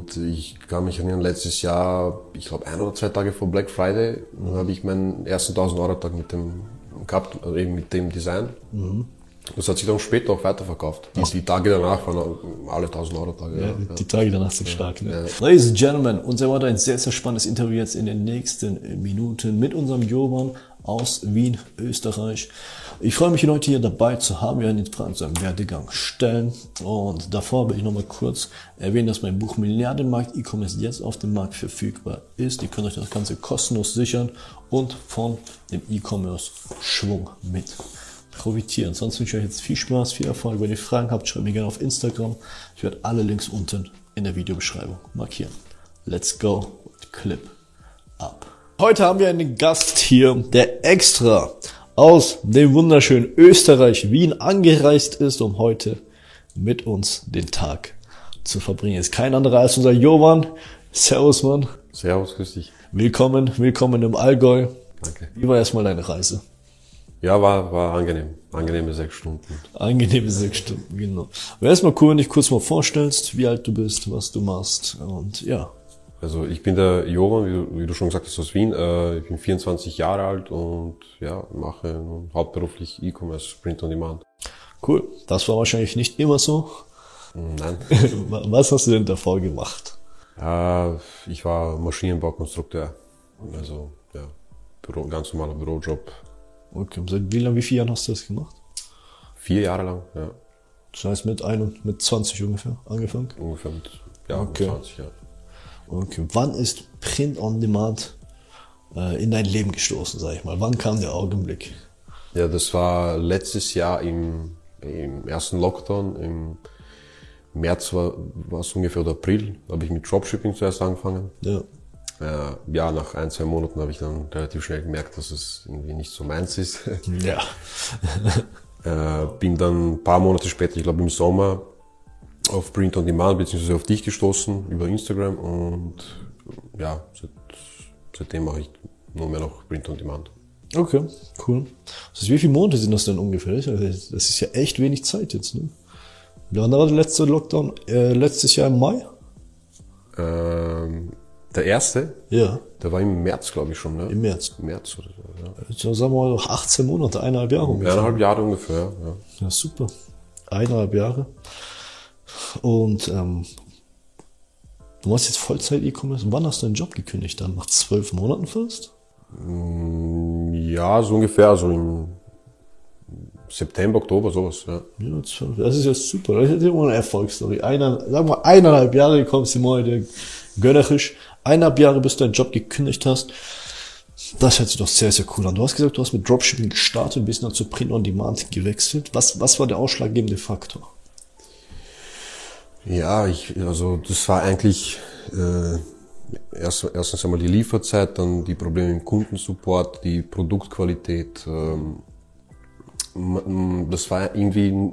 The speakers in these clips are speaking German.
Und ich kann mich erinnern, letztes Jahr, ich glaube ein oder zwei Tage vor Black Friday, mhm. habe ich meinen ersten 1000 Euro Tag mit dem gehabt, also eben mit dem Design. Mhm. Das hat sich dann später auch weiterverkauft. Die, die Tage danach waren alle 1000 Euro Tage. Ja, ja. Die Tage danach sind stark. Ne? Ja. Ladies and Gentlemen, uns erwartet ein sehr, sehr spannendes Interview jetzt in den nächsten Minuten mit unserem Jovan aus Wien, Österreich. Ich freue mich, ihn heute hier dabei zu haben. Wir werden jetzt Fragen zu seinem Werdegang stellen. Und davor will ich nochmal kurz erwähnen, dass mein Buch Milliardenmarkt E-Commerce jetzt auf dem Markt verfügbar ist. Ihr könnt euch das Ganze kostenlos sichern und von dem E-Commerce Schwung mit profitieren. Sonst wünsche ich euch jetzt viel Spaß, viel Erfolg. Wenn ihr Fragen habt, schreibt mir gerne auf Instagram. Ich werde alle Links unten in der Videobeschreibung markieren. Let's go, Clip up. Heute haben wir einen Gast hier, der extra aus dem wunderschönen Österreich Wien angereist ist, um heute mit uns den Tag zu verbringen. Ist kein anderer als unser Jovan. Servus, Mann. Servus, grüß dich. Willkommen, willkommen im Allgäu. Danke. Wie war erstmal deine Reise? Ja, war, war angenehm. Angenehme sechs Stunden. Angenehme sechs Stunden, genau. Wäre erstmal cool, wenn du dich kurz mal vorstellst, wie alt du bist, was du machst und ja. Also ich bin der Jovan, wie du, wie du schon gesagt hast, aus Wien. Äh, ich bin 24 Jahre alt und ja, mache hauptberuflich E-Commerce, Print on Demand. Cool. Das war wahrscheinlich nicht immer so. Nein. was hast du denn davor gemacht? Äh, ich war Maschinenbaukonstrukteur. Also ja, Büro, ganz normaler Bürojob Okay, seit wie lange, wie viele Jahren hast du das gemacht? Vier Jahre lang, ja. Das heißt mit ein mit 20 ungefähr angefangen? Ungefähr mit, ja, okay. mit 20, ja. Okay. Wann ist Print on Demand äh, in dein Leben gestoßen, sag ich mal? Wann kam der Augenblick? Ja, das war letztes Jahr im, im ersten Lockdown, im März war, war es ungefähr oder April, habe ich mit Dropshipping zuerst angefangen. Ja äh, ja, nach ein, zwei Monaten habe ich dann relativ schnell gemerkt, dass es irgendwie nicht so meins ist. Ja. äh, bin dann ein paar Monate später, ich glaube im Sommer, auf Print on Demand beziehungsweise auf dich gestoßen über Instagram und ja, seit, seitdem mache ich nur mehr noch Print on Demand. Okay, cool. Heißt, wie viele Monate sind das denn ungefähr? Das ist ja echt wenig Zeit jetzt, ne? Wann war der letzte Lockdown? Äh, letztes Jahr im Mai? Ähm, der erste? Ja. Der war im März, glaube ich schon, ne? Im März. Im März oder so, ja. Also sagen wir mal 18 Monate, eineinhalb Jahre ungefähr. Eineinhalb Jahre ungefähr, ja. Ja, super. Eineinhalb Jahre. Und ähm, du machst jetzt Vollzeit E-Commerce. Wann hast du deinen Job gekündigt dann? Nach zwölf Monaten fast? Mm, ja, so ungefähr, so im September, Oktober, sowas, ja. Ja, das ist ja super. Das ist immer eine Erfolgsstory. Einer, sagen wir eineinhalb Jahre kommst du mal heute gönnerisch. Eineinhalb Jahre, bis du deinen Job gekündigt hast. Das hört sich doch sehr, sehr cool an. Du hast gesagt, du hast mit Dropshipping gestartet und bist dann zu Print on Demand gewechselt. Was, was war der ausschlaggebende Faktor? Ja, ich, also das war eigentlich äh, erst, erstens einmal die Lieferzeit, dann die Probleme im Kundensupport, die Produktqualität. Ähm, das war irgendwie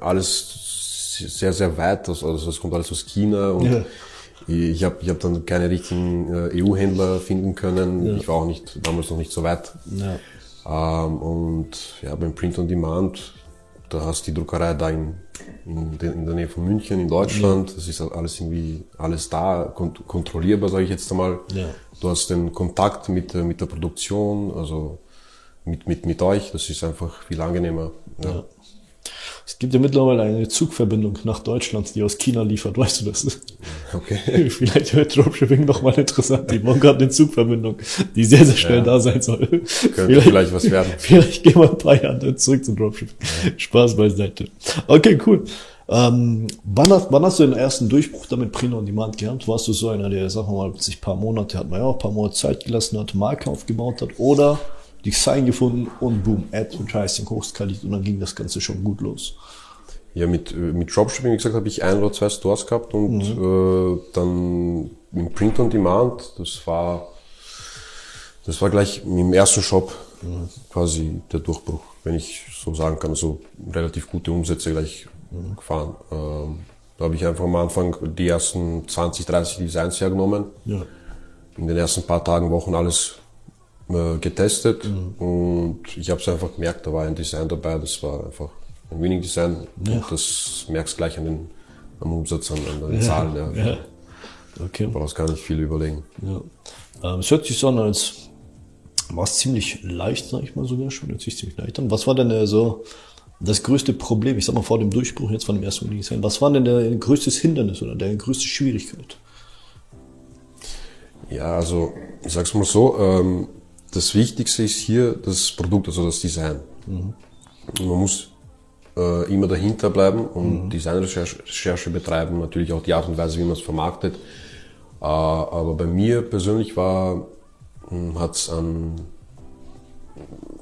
alles sehr, sehr weit. Also das kommt alles aus China und ja. Ich habe ich hab dann keine richtigen äh, EU-Händler finden können. Ja. Ich war auch nicht damals noch nicht so weit. Ja. Ähm, und ja, beim Print on Demand, da hast die Druckerei da in, in, in der Nähe von München in Deutschland. Ja. Das ist alles irgendwie alles da, kont kontrollierbar, sage ich jetzt einmal. Ja. Du hast den Kontakt mit, mit der Produktion, also mit, mit, mit euch. Das ist einfach viel angenehmer. Ja. Es gibt ja mittlerweile eine Zugverbindung nach Deutschland, die aus China liefert. Weißt du das? Okay. Vielleicht wird Dropshipping nochmal interessant. Die bauen gerade eine Zugverbindung, die sehr, sehr schnell ja. da sein soll. Könnte vielleicht, vielleicht was werden. Vielleicht gehen wir ein paar Jahre zurück zum Dropshipping. Ja. Spaß beiseite. Okay, cool. Ähm, wann, hast, wann hast du den ersten Durchbruch damit Print on Demand gehabt? Warst du so einer, der, sagen wir mal, sich paar Monate, hat man ja auch paar Monate Zeit gelassen hat, Marke aufgebaut hat, oder Design gefunden und boom, Advertising hochskaliert und dann ging das Ganze schon gut los. Ja, mit, äh, mit Dropshipping, wie gesagt, habe ich ein oder zwei Stores gehabt und mhm. äh, dann mit Print on Demand, das war, das war gleich im ersten Shop mhm. quasi der Durchbruch, wenn ich so sagen kann, so relativ gute Umsätze gleich mhm. gefahren. Ähm, da habe ich einfach am Anfang die ersten 20, 30 Designs hergenommen. Ja. In den ersten paar Tagen, Wochen alles äh, getestet mhm. und ich habe es einfach gemerkt, da war ein Design dabei, das war einfach ein Winning Design ja. und das merkst gleich an den am Umsatz, an, an den Zahlen. Ja. Ja. Okay. Du brauchst gar nicht viel überlegen. Ja. Ähm, es hört sich so an, als war es ziemlich leicht, sag ich mal sogar schon. Hört sich ziemlich leicht an. Was war denn äh, so das größte Problem, ich sag mal vor dem Durchbruch jetzt von dem ersten Undesign, was war denn der größte Hindernis oder der größte Schwierigkeit? Ja, also ich sag's mal so, ähm, das Wichtigste ist hier das Produkt, also das Design. Und Man muss äh, immer dahinter bleiben und Designrecherche Recherche betreiben, natürlich auch die Art und Weise, wie man es vermarktet. Äh, aber bei mir persönlich war hat's an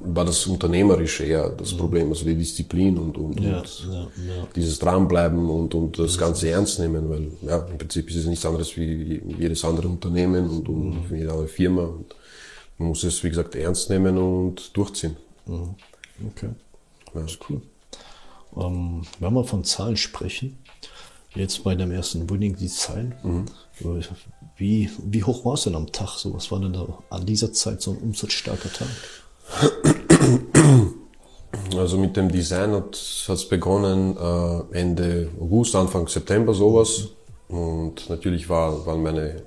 war das Unternehmerische eher das Problem, also die Disziplin und, und, Ja, und ja, ja. dieses Dranbleiben und, und das Ganze ernst nehmen, weil ja, im Prinzip ist es nichts anderes wie jedes andere Unternehmen und, und wie jede andere Firma. Und man muss es, wie gesagt, ernst nehmen und durchziehen. Okay. Ja. Das ist cool. Ähm, wenn wir von Zahlen sprechen, jetzt bei deinem ersten Winning Design, äh, wie, wie hoch war es denn am Tag? So, was war denn da an dieser Zeit so ein umsatzstarker Tag? Also mit dem Design hat es begonnen äh, Ende August, Anfang September sowas. Und natürlich war, waren meine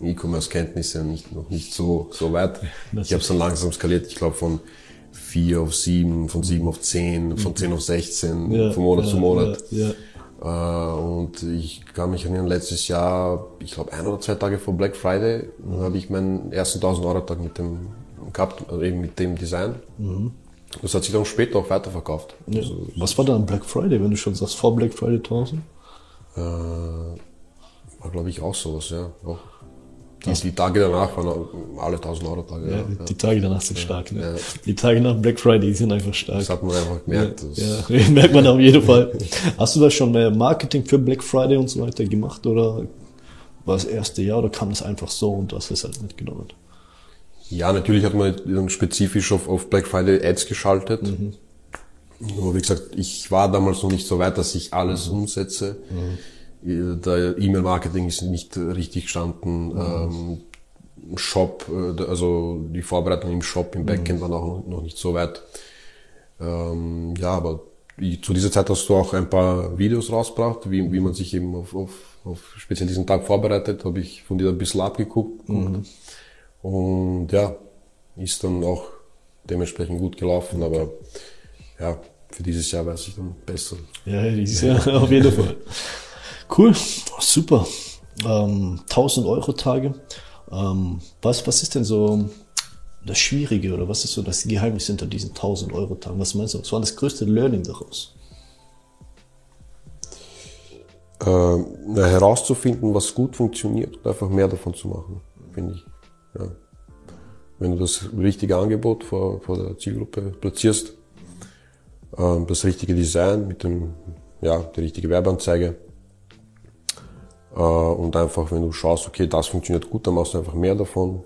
E-Commerce-Kenntnisse nicht, noch nicht so, so weit. Ich habe es dann langsam skaliert, ich glaube von 4 auf 7, von 7 auf 10, von 10 auf 16, von Monat ja, zu Monat. Ja, Äh, und ich kann mich erinnern, letztes Jahr, ich glaube ein oder zwei Tage vor Black Friday, habe ich meinen ersten 1000 Euro Tag mit dem gehabt, also eben mit dem Design. Das hat sich dann später auch weiterverkauft. ja. Was war da am Black Friday, wenn du schon sagst, vor Black Friday 1000? Äh, war glaube ich auch sowas, ja. Auch. Die, die Tage danach waren alle 1000 Euro Tage. Ja, Die Tage danach sind stark. Ne? Die Tage nach Black Friday sind einfach stark. Das hat man einfach gemerkt. Das, Ja, merkt man auf jeden Fall. Hast du da schon mehr Marketing für Black Friday und so weiter gemacht oder war das erste Jahr oder kam das einfach so und du hast es halt mitgenommen? Ja, natürlich hat man dann spezifisch auf, auf Black Friday Ads geschaltet. Nur wie gesagt, ich war damals noch nicht so weit, dass ich alles umsetze. Der E-Mail-Marketing ist nicht richtig gestanden. Ähm, Shop, äh, also die Vorbereitung im Shop, im Backend waren auch noch nicht so weit. Ähm, ja, aber zu dieser Zeit hast du auch ein paar Videos rausgebracht, wie, wie man sich eben auf, auf, auf speziell diesen Tag vorbereitet, habe ich von dir ein bisschen abgeguckt. Und ja, ist dann auch dementsprechend gut gelaufen, aber ja, für dieses Jahr weiß ich dann besser. Ja, dieses Jahr auf jeden Fall. Cool, super. Ähm, 1000 Euro Tage. Ähm, was, was ist denn so das Schwierige oder was ist so das Geheimnis hinter diesen 1000 Euro Tagen? Was meinst du? Was war das größte Learning daraus? Äh, na, herauszufinden, was gut funktioniert und einfach mehr davon zu machen, finde ich. Ja. Wenn du das richtige Angebot vor, vor der Zielgruppe platzierst, ähm, das richtige Design mit dem, ja, die richtige Werbeanzeige, und einfach, wenn du schaust, okay, das funktioniert gut, dann machst du einfach mehr davon,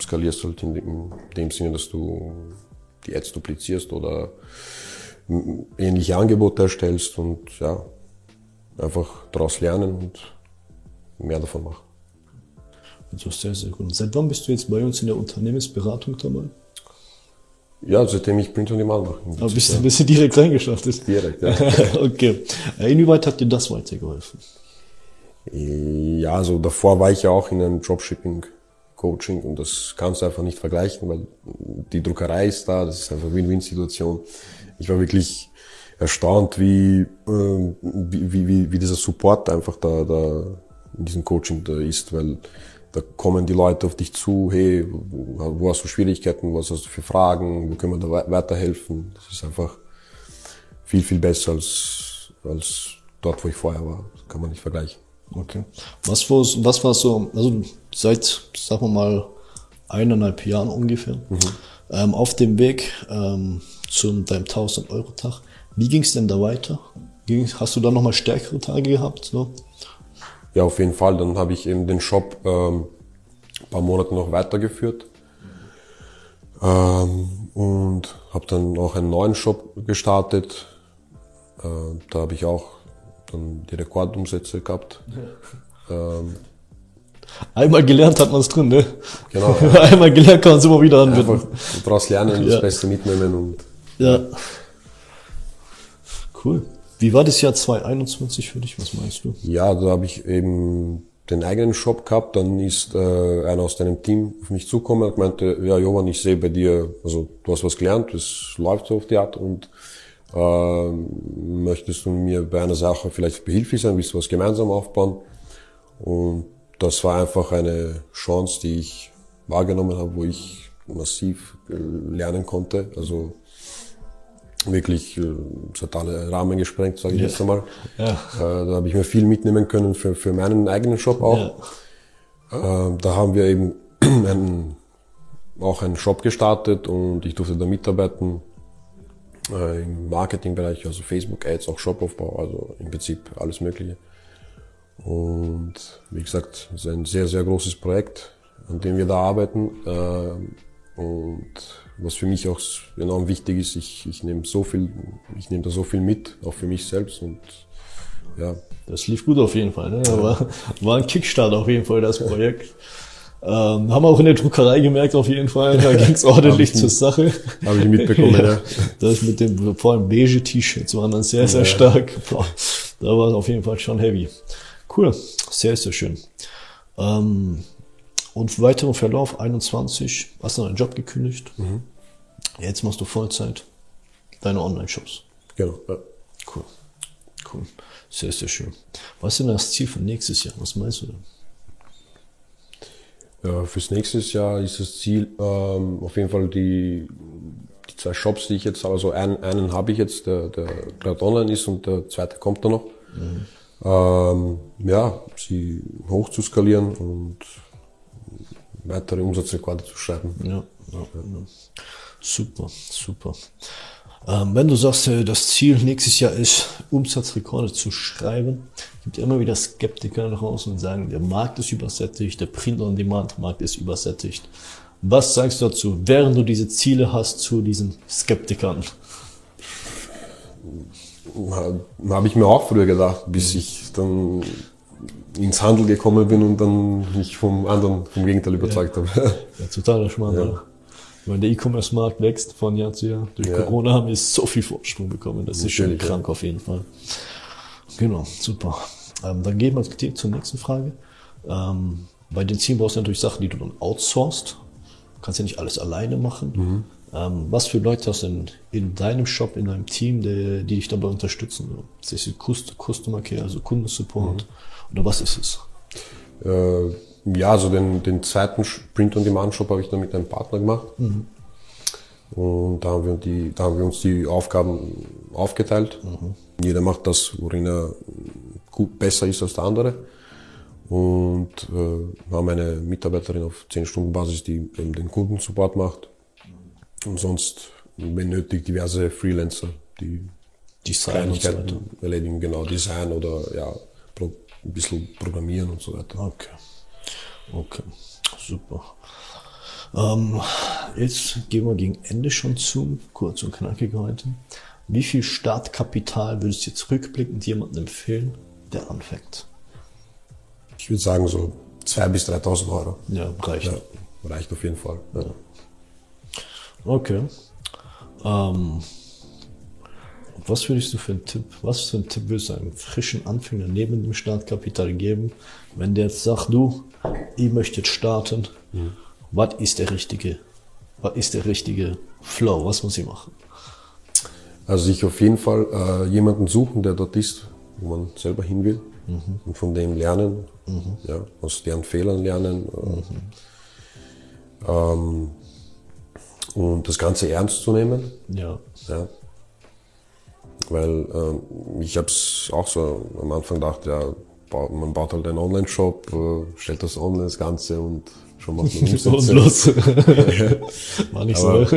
skalierst halt in dem, in dem Sinne, dass du die Ads duplizierst oder ähnliche Angebote erstellst und ja, einfach daraus lernen und mehr davon machen. Also sehr, sehr gut. Und seit wann bist du jetzt bei uns in der Unternehmensberatung dabei? Ja, seitdem ich Print on Demand mache. Aber bist du bist du direkt reingestartet? Direkt, ja. okay. Äh, Inwieweit hat dir das weitergeholfen? Ja, also davor war ich ja auch in einem Dropshipping-Coaching und das kannst du einfach nicht vergleichen, weil die Druckerei ist da, das ist einfach Win-Win-Situation. Ich war wirklich erstaunt, wie, äh, wie, wie, wie, wie dieser Support einfach da, da in diesem Coaching da ist, weil da kommen die Leute auf dich zu, hey, wo hast du Schwierigkeiten, was hast du für Fragen, wo können wir da wei- weiterhelfen? Das ist einfach viel, viel besser als, als dort, wo ich vorher war. Das kann man nicht vergleichen. Okay. Was war, was war so, also seit, sagen wir mal, eineinhalb Jahren ungefähr, ähm, auf dem Weg ähm, zum deinem 1000 Euro Tag, wie ging es denn da weiter? Ging, hast du da nochmal stärkere Tage gehabt? So? Ja, auf jeden Fall. Dann habe ich eben den Shop ähm, ein paar Monate noch weitergeführt. Ähm, und habe dann auch einen neuen Shop gestartet. Äh, da habe ich auch dann die Rekordumsätze gehabt. Ähm, Einmal gelernt hat man es drin, ne? Genau. Einmal gelernt kann man es immer wieder anwenden. einfach daraus lernen, Ja. das Beste mitnehmen und Ja. Cool. Wie war das Jahr 2021 für dich? Was meinst du? Ja, da habe ich eben den eigenen Shop gehabt. Dann ist äh, einer aus deinem Team auf mich zugekommen und meinte, ja Johann, ich sehe bei dir, also du hast was gelernt, es läuft so auf die Art und äh, möchtest du mir bei einer Sache vielleicht behilflich sein, willst du was gemeinsam aufbauen? Und das war einfach eine Chance, die ich wahrgenommen habe, wo ich massiv äh, lernen konnte. Also wirklich, äh, es hat alle Rahmen gesprengt, sage ich ja. jetzt einmal. Ja. Äh, da habe ich mir viel mitnehmen können für, für meinen eigenen Shop auch. Ja. Da haben wir eben einen, auch einen Shop gestartet und ich durfte da mitarbeiten im Marketingbereich, also Facebook Ads, auch Shopaufbau, also im Prinzip alles Mögliche. Und wie gesagt, es ist ein sehr, sehr großes Projekt, an dem wir da arbeiten. Und was für mich auch enorm wichtig ist, ich, ich nehme so viel, ich nehme da so viel mit, auch für mich selbst und ja. Das lief gut auf jeden Fall, ne? War, war ein Kickstart auf jeden Fall, das Projekt. Ähm, haben wir auch in der Druckerei gemerkt, auf jeden Fall. Da ging es ordentlich zur Sache. Habe ich mitbekommen, ja. Das mit dem, vor allem beige T-Shirts waren dann sehr, sehr ja. stark. Boah, da war es auf jeden Fall schon heavy. Cool. Sehr, sehr schön. Ähm, und weiteren Verlauf 21, hast du deinen Job gekündigt. Mhm. Jetzt machst du Vollzeit deine Online-Shops. Genau. Ja. Cool. Cool. Sehr, sehr schön. Was ist denn das Ziel für nächstes Jahr? Was meinst du denn? Ja, fürs nächste Jahr ist das Ziel ähm, auf jeden Fall die, die zwei Shops, die ich jetzt habe. Also einen, einen habe ich jetzt, der, der gerade online ist und der zweite kommt da noch. Mhm. Ähm, ja, sie hoch zu skalieren und weitere Umsatzrekorde zu schreiben. Ja, ja, ja. Super, super. Ähm, wenn du sagst, äh, das Ziel nächstes Jahr ist, Umsatzrekorde zu schreiben, gibt immer wieder Skeptiker nach außen und sagen, der Markt ist übersättigt, der Print-on-Demand-Markt ist übersättigt. Was sagst du dazu, während du diese Ziele hast zu diesen Skeptikern? Habe ich mir auch früher gedacht, bis ich dann ins Handel gekommen bin und dann mich vom anderen, vom Gegenteil überzeugt ja. habe. Ja, totaler Schmarrn. Ja. Wenn der E-Commerce-Markt wächst von Jahr zu Jahr. Durch ja. Corona haben wir so viel Vorsprung bekommen. Das Natürlich, ist schon krank ja. auf jeden Fall. Genau, super. Ähm, dann gehen wir direkt zur nächsten Frage. Ähm, bei den Zielen brauchst du natürlich Sachen, die du dann outsourced. Du kannst ja nicht alles alleine machen. Mhm. Ähm, was für Leute hast du denn in deinem Shop, in deinem Team, die, die dich dabei unterstützen? Ist das Customer Care, also Kundensupport? Mhm. Oder was ist es? Äh, ja, also den, den zweiten Print-on-Demand-Shop habe ich dann mit einem Partner gemacht. Mhm. Und da haben, wir die, da haben wir uns die Aufgaben aufgeteilt. Mhm. Jeder macht das, worin er gut, besser ist als der andere. Und äh, haben eine Mitarbeiterin auf 10 Stunden Basis, die eben den Kundensupport macht. Und sonst, wenn nötig, diverse Freelancer, die Design Kleinigkeiten so erledigen, genau, Design oder ja, ein bisschen programmieren und so weiter. Okay. Okay, super. Ähm, jetzt gehen wir gegen Ende schon zu, kurz und knackig heute. Wie viel Startkapital würdest du jetzt rückblickend jemandem empfehlen, der anfängt? Ich würde sagen so 2.000 bis 3.000 Euro. Ja, reicht. Ja, reicht auf jeden Fall. Ja. Okay. Ähm, was würdest du für einen Tipp, was für einen Tipp würdest du einem frischen Anfänger neben dem Startkapital geben, wenn der jetzt sagt, du, ich möchte jetzt starten, mhm. was ist der richtige, was ist der richtige Flow, was muss ich machen? Also sich auf jeden Fall äh, jemanden suchen, der dort ist, wo man selber hin will mhm. und von dem lernen, mhm. ja, aus deren Fehlern lernen. Äh, ähm, und das Ganze ernst zu nehmen. Ja. ja. Weil äh, ich habe es auch so am Anfang gedacht, ja, man baut halt einen Online-Shop, äh, stellt das online das Ganze und schon macht man Umsätze. und los. War nicht Aber, so.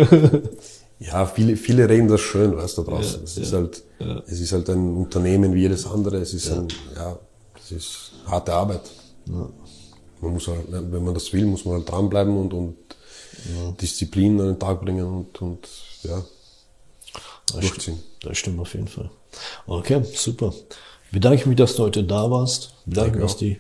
ja, viele, viele reden das schön, weißt du, da draußen. Ja, es, ja, ist halt, ja. es ist halt ein Unternehmen wie jedes andere. Es ist ein, ja, es ist harte Arbeit. Man muss halt, wenn man das will, muss man halt dranbleiben und, und Disziplin an den Tag bringen und, und ja, das durchziehen. Stimmt, das stimmt auf jeden Fall. Okay, super bedanke mich, dass du heute da warst. Bedanke mich, dass die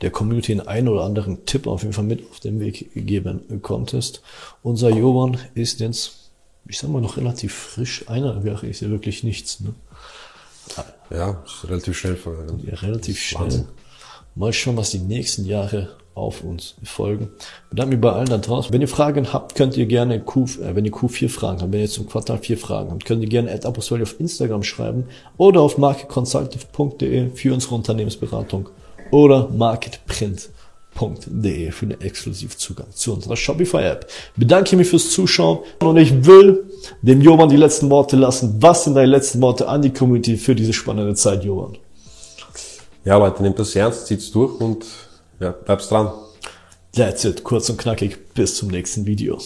der Community einen, einen oder anderen Tipp auf jeden Fall mit auf den Weg geben konntest. Unser Jovan ist jetzt, ich sag mal, noch relativ frisch. Einer ist ja wirklich nichts. Ne? Ja, relativ schnell. Ja, relativ schnell. Wahnsinn. Mal schauen, was die nächsten Jahre auf uns folgen. Bedanke mich bei allen da draußen. Wenn ihr Fragen habt, könnt ihr gerne Q, äh, wenn ihr Q4 Fragen habt, wenn ihr zum Quartal 4 Fragen habt, könnt ihr gerne at Apostoli auf Instagram schreiben oder auf marketconsultative.de für unsere Unternehmensberatung oder marketprint.de für den Exklusivzugang zu unserer Shopify App. Bedanke mich fürs Zuschauen und ich will dem Jovan die letzten Worte lassen. Was sind deine letzten Worte an die Community für diese spannende Zeit, Jovan? Ja, Leute, nehmt das ernst, zieht's durch und ja, bleibt's dran. That's it. Kurz und knackig. Bis zum nächsten Video.